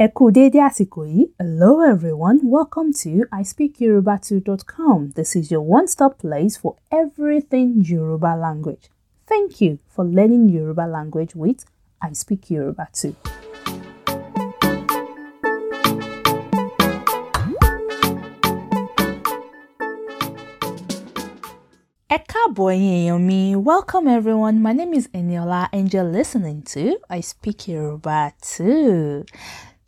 Ẹ kú dédé àsìkò. Hello everyone, welcome to ispeakyoruba2.com. This is your one-stop place for everything Yoruba language. Thank you for learning Yoruba language with I Speak Yoruba 2. Ẹ káàbọ̀ ẹ̀yin mi. Welcome everyone. My name is Eniola and you're listening to I Speak Yoruba 2.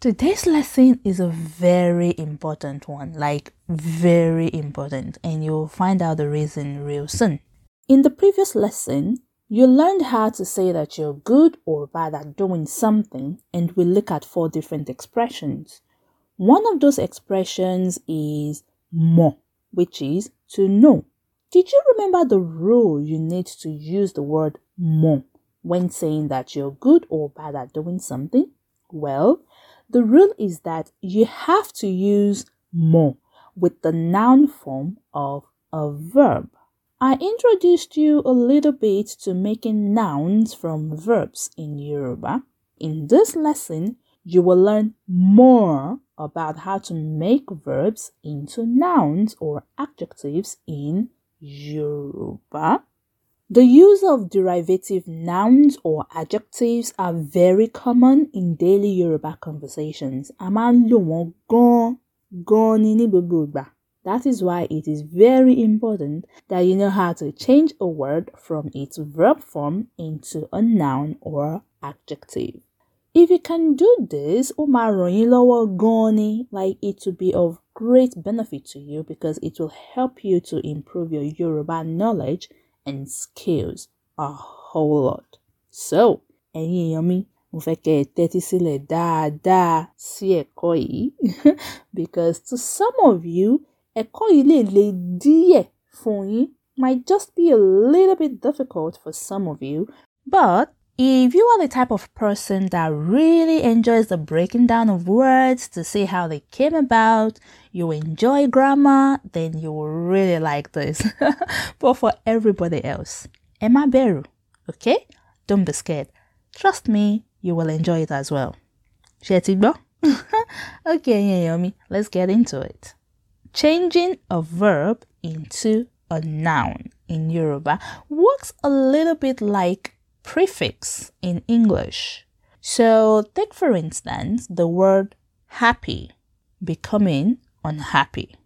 Today's lesson is a very important one, like very important, and you'll find out the reason real soon. In the previous lesson, you learned how to say that you're good or bad at doing something, and we look at four different expressions. One of those expressions is mo, which is to know. Did you remember the rule you need to use the word mo when saying that you're good or bad at doing something? Well, the rule is that you have to use mo with the noun form of a verb. I introduced you a little bit to making nouns from verbs in Yoruba. In this lesson, you will learn more about how to make verbs into nouns or adjectives in Yoruba. The use of derivative nouns or adjectives are very common in daily Yoruba conversations. A lò ni ní. That is why it is very important that you know how to change a word from its verb form into a noun or adjective. If you can do this, ó máa ràn yín. Like it will be of great benefit to you because it will help you to improve your Yoruba knowledge and skills a whole lot. So, ẹ̀yin èèyàn mi, mo fẹ́ kẹ́ ẹ tẹ́tí sílẹ̀ dáadáa sí ẹ̀kọ́ yìí because to some of you, ẹ̀kọ́ yìí lè le díẹ̀ fún yín might just be a little bit difficult for some of you, but if you are the type of person that really enjoys the breaking down of words to see how they came about, you enjoy grammar, then you will really like this. but for everybody else, Emma Beru, okay? Don't be scared. Trust me, you will enjoy it as well. Shetigbo? okay, Yomi, let's get into it. Changing a verb into a noun in Yoruba works a little bit like prefix in English. So, take for instance the word happy becoming unhappy.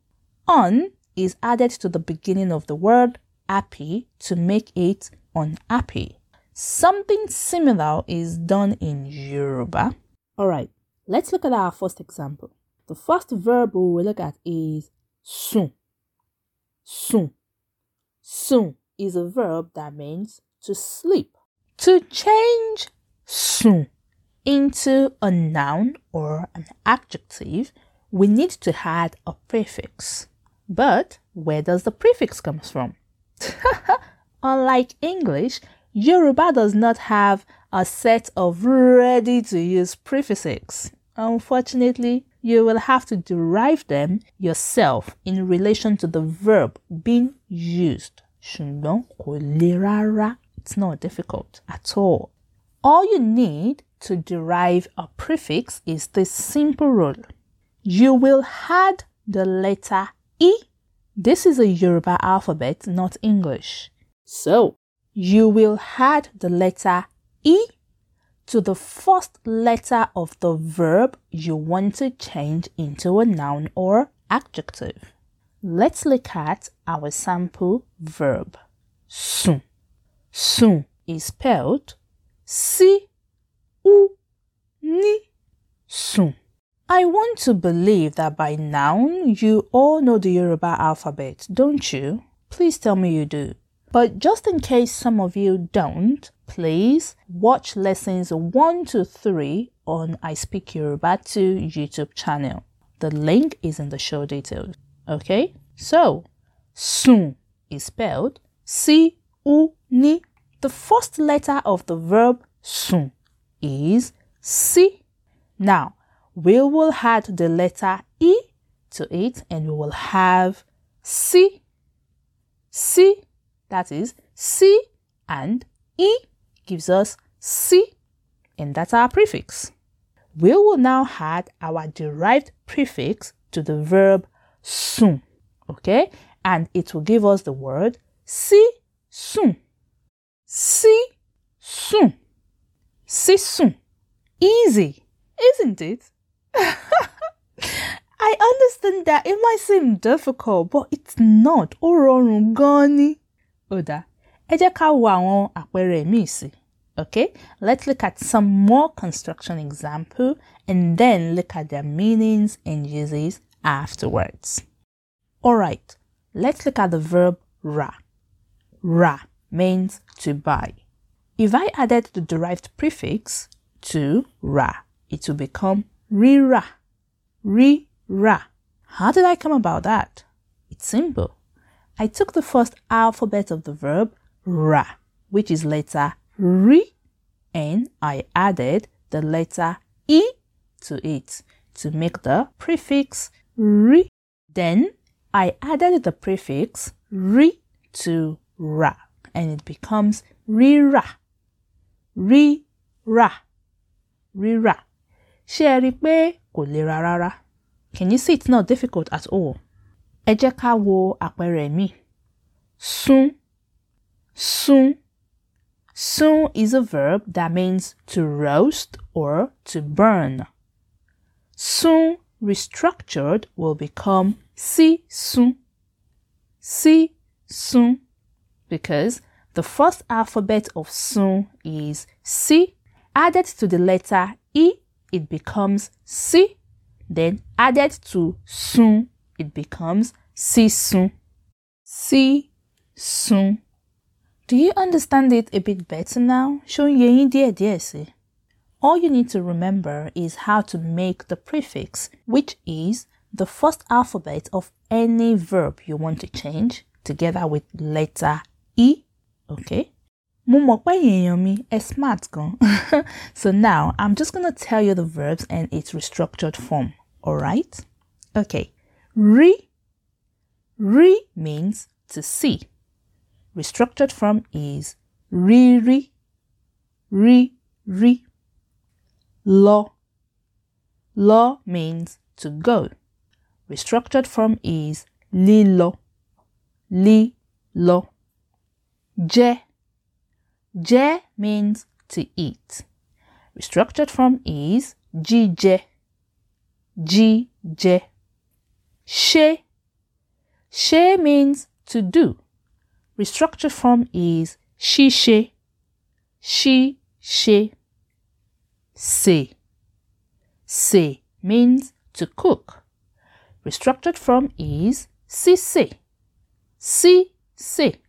Un is added to the beginning of the word happy to make it unhappy. Something similar is done in Yoruba. Alright, let's look at our first example. The first verb we will look at is sun. Sun. Sun is a verb that means to sleep. To change sun into a noun or an adjective, we need to add a prefix. But where does the prefix come from? Unlike English, Yoruba does not have a set of ready to use prefixes. Unfortunately, you will have to derive them yourself in relation to the verb being used. It's not difficult at all. All you need to derive a prefix is this simple rule. You will add the letter E. This is a Yoruba alphabet, not English. So, you will add the letter E to the first letter of the verb you want to change into a noun or adjective. Let's look at our sample verb. Sun. Sun is spelled C U N Sun. I want to believe that by now you all know the Yoruba alphabet, don't you? Please tell me you do. But just in case some of you don't, please watch lessons 1 to 3 on I Speak Yoruba 2 YouTube channel. The link is in the show details. Okay? So, soon is spelled C U N the first letter of the verb soon is C. Now, we will add the letter E to it and we will have C. C, that is C and E gives us C. And that's our prefix. we will now add our derived prefix to the verb soon. Okay? And it will give us the word si soon. Si soon. Si soon. Easy, isn't it? I understand that it might seem difficult, but it's not. Ó rọrùn gan ni. Ó ẹ jẹ́ ká wo àwọn àpẹẹrẹ míì sí. Okay, let's look at some more construction example and then look at their meanings and uses afterwards. Alright, let's look at the verb ra. Ra means to buy. If I added the derived prefix to ra, it will become rira. Ri-ra. How did I come about that? It's simple. I took the first alphabet of the verb ra, which is letter ri, and I added the letter e to it to make the prefix ri. Then I added the prefix ri to ra, and it becomes ri-ra. Ri-ra. Ri-ra. Ṣé ẹ kò rárá? Can you see it's not difficult at all? Ká wo àpẹẹrẹ mi. Sún. Sún. Sún is a verb that means to roast or to burn. Sún restructured will become si sún. Si sún. Because the first alphabet of sún is si. Added to the letter e, it becomes si. Then added to sún, it becomes si sún. Si sún. Do you understand it a bit better now? All you need to remember is how to make the prefix, which is the first alphabet of any verb you want to change, together with letter E. Okay? Smart so now I'm just gonna tell you the verbs and its restructured form. Alright? Okay. Re. Re means to see. Restructured form is re re. Re re. Lo. Lo means to go. Restructured form is li lo. Li lo. Je. Je means to eat. Restructured form is jije. Jije. She. She means to do. Restructured form is she she. She. Se. Se means to cook. Restructured form is si se. Si se.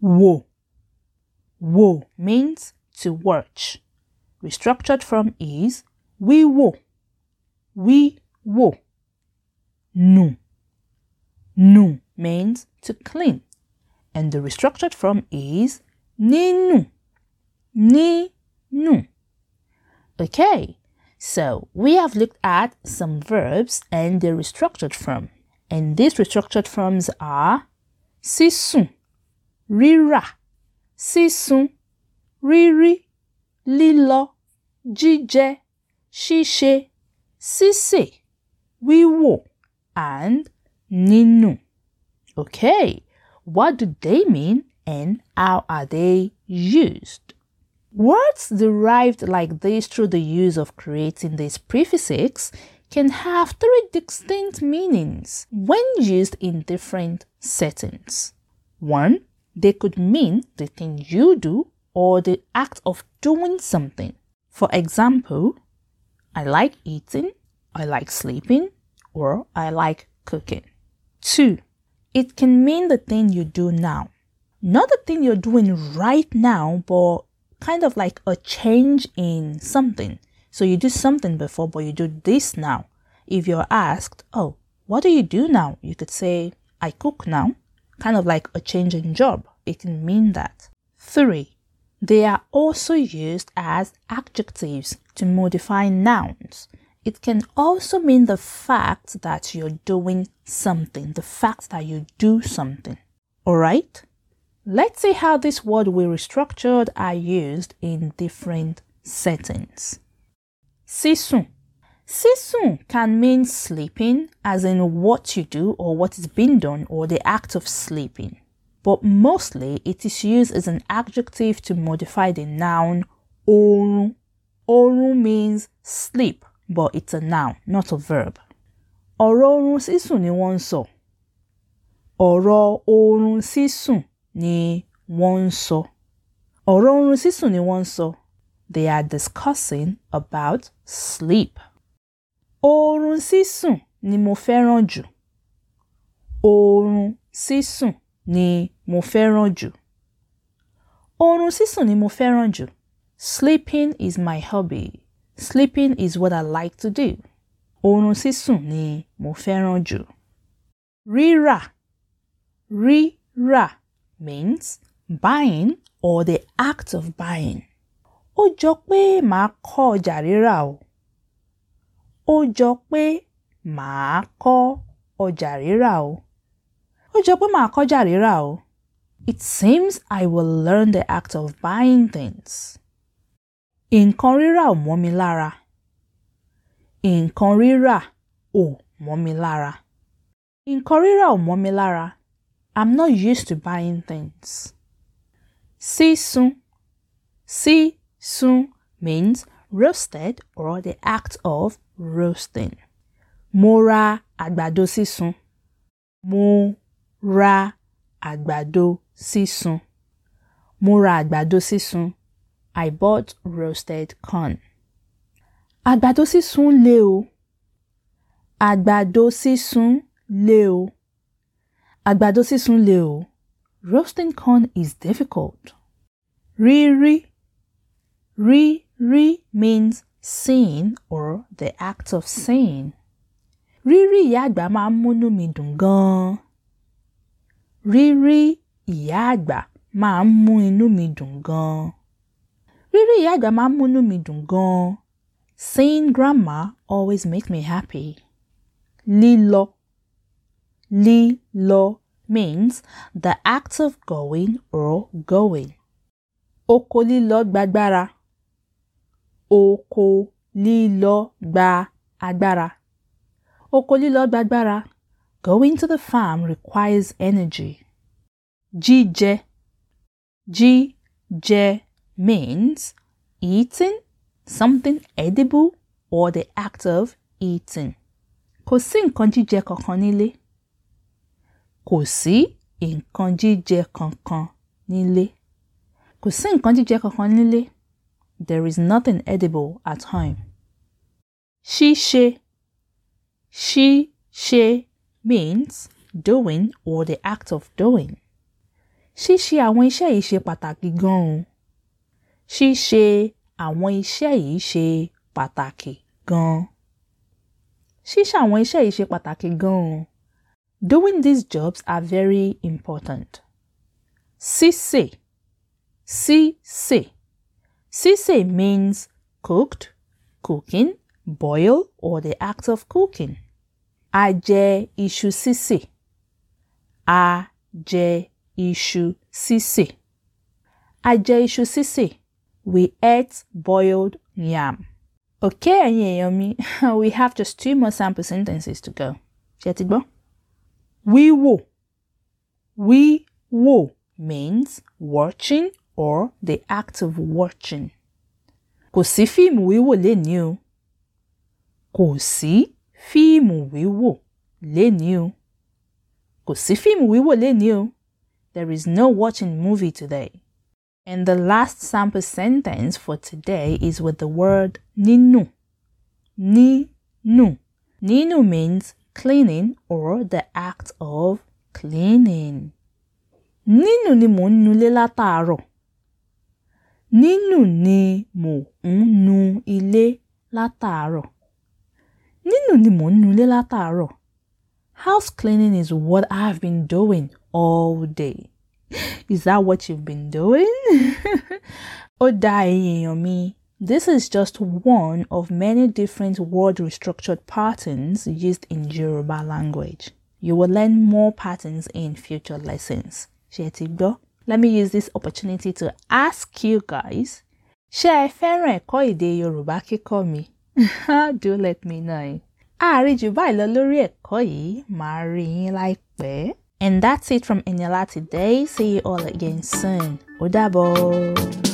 Wo. Wo means to watch. Restructured form is we wo. We wo. Nu. Nu means to clean. And the restructured form is ni nu. Ni nu. Okay, so we have looked at some verbs and their restructured form. And these restructured forms are sisun, rira, sísun, rírí, lílọ, jíjẹ, ṣíṣe, sísè, wíwò, and nínú. Okay, what do they mean and how are they used? Words derived like this through the use of creating these prefixes can have three distinct meanings when used in different settings. One, they could mean the thing you do or the act of doing something. For example, I like eating, I like sleeping, or I like cooking. Two, it can mean the thing you do now. Not the thing you're doing right now, but kind of like a change in something. So you do something before, but you do this now. If you're asked, oh, what do you do now? You could say, I cook now. Kind of like a change in job. It can mean that. Three, they are also used as adjectives to modify nouns. It can also mean the fact that you're doing something, the fact that you do something. Alright? Let's see how this word we restructured are used in different settings. Sísùn. Sísùn can mean sleeping, as in what you do or what is being done or the act of sleeping. But mostly it is used as an adjective to modify the noun orun. Orun means sleep, but it's a noun, not a verb. Ọ̀rọ̀ orun sísùn ni wọ́n ń sọ. Ọ̀rọ̀ orun sísùn ni wọ́n sọ. Sísùn ni wọ́n ń sọ. They are discussing about sleep. Oorun sísùn ni mo fẹ́ràn jù. Oorun sísùn ni mo fẹ́ràn jù. Oorun sísùn ni mo fẹ́ràn jù. Sleeping is my hobby. Sleeping is what I like to do. Oorun sísùn ni mo fẹ́ràn jù. Rírà. Rírà means buying or the act of buying. Ó jọ pé màá kọ́ ọjà rírà o. Ó jọ pé màá kọ́ ọjà rírà o. Ó jọ pé màá kọ́ ọjà rírà o. It seems I will learn the act of buying things. Nǹkan rírà ò mọ́ mi lára. Nǹkan rírà ò mọ́ mi lára. Nǹkan rírà ò mọ́ mi lára. I'm not used to buying things. Sísun. Sísun means roasted or the act of roasting. Mo ra àgbàdo sísun. Mo ra àgbàdo sísun. Mo ra àgbàdo sísun. I bought roasted corn. Àgbàdo sísun le o. Àgbàdo sísun le o. Àgbàdo sísun le o. Roasting corn is difficult. Rírí. Rírí means seeing or the act of seeing. Rírí ìyá àgbà máa ń múnú mi dùn gan-an. Rírí ìyá àgbà máa ń mú inú mi dùn gan-an. Rírí ìyá àgbà máa ń múnú mi dùn gan-an. Seeing grandma always makes me happy. Lílọ. Lílọ means the act of going or going. Oko lílọ gbàgbára. Oko lílọ gba agbára. Oko lílọ gbàgbára. Going to the farm requires energy. Jíjẹ. Jíjẹ means eating something edible or the act of eating. Kò sí nǹkan jíjẹ kankan nílé. Kò sí nǹkan jíjẹ kankan nílé. Kò sí nǹkan jíjẹ kankan nílé. There is nothing edible at home. Ṣíṣe. Ṣíṣe means doing or the act of doing. Ṣíṣe àwọn iṣẹ́ yìí ṣe pàtàkì gan-an. Ṣíṣe àwọn iṣẹ́ yìí ṣe pàtàkì gan-an. Àwọn iṣẹ́ yìí ṣe pàtàkì gan-an. Doing these jobs are very important. Sísè. Sísè. Sísè means cooked, cooking, boil, or the act of cooking. A jẹ iṣu sísè. A jẹ sísè. A sísè. We ate boiled yam. Okay, ẹ̀yin èèyàn we have just two more sample sentences to go. Ṣé ẹ ti gbọ́? Wíwò means watching or the act of watching. Kò sí fíìmù wíwò lénìí o. Kò sí fíìmù wíwò lénìí o. Kò sí fíìmù wíwò lénìí o. There is no watching movie today. And the last sample sentence for today is with the word nínú. Nínú. Nínú means cleaning or the act of cleaning. Nínú ni mò ń nulé látàárọ̀. Nínú ni mò ń nu ilé látàárọ̀. Nínú ni mò ń nulé látàárọ̀. House cleaning is what I've been doing all day. Is that what you've been doing? Ó dá èèyàn mi. This is just one of many different word restructured patterns used in Yoruba language. You will learn more patterns in future lessons. Ti? Let me use this opportunity to ask you guys, ṣé ẹ fẹ́ràn ẹ̀kọ́ èdè Yorùbá kíkọ́ mi? Do let me know. àárí jù báyìí lọ lórí ẹ̀kọ́ yìí màá rí yín láìpẹ́. And that's it from Eniola today. See you all again soon. Ó dàbọ̀.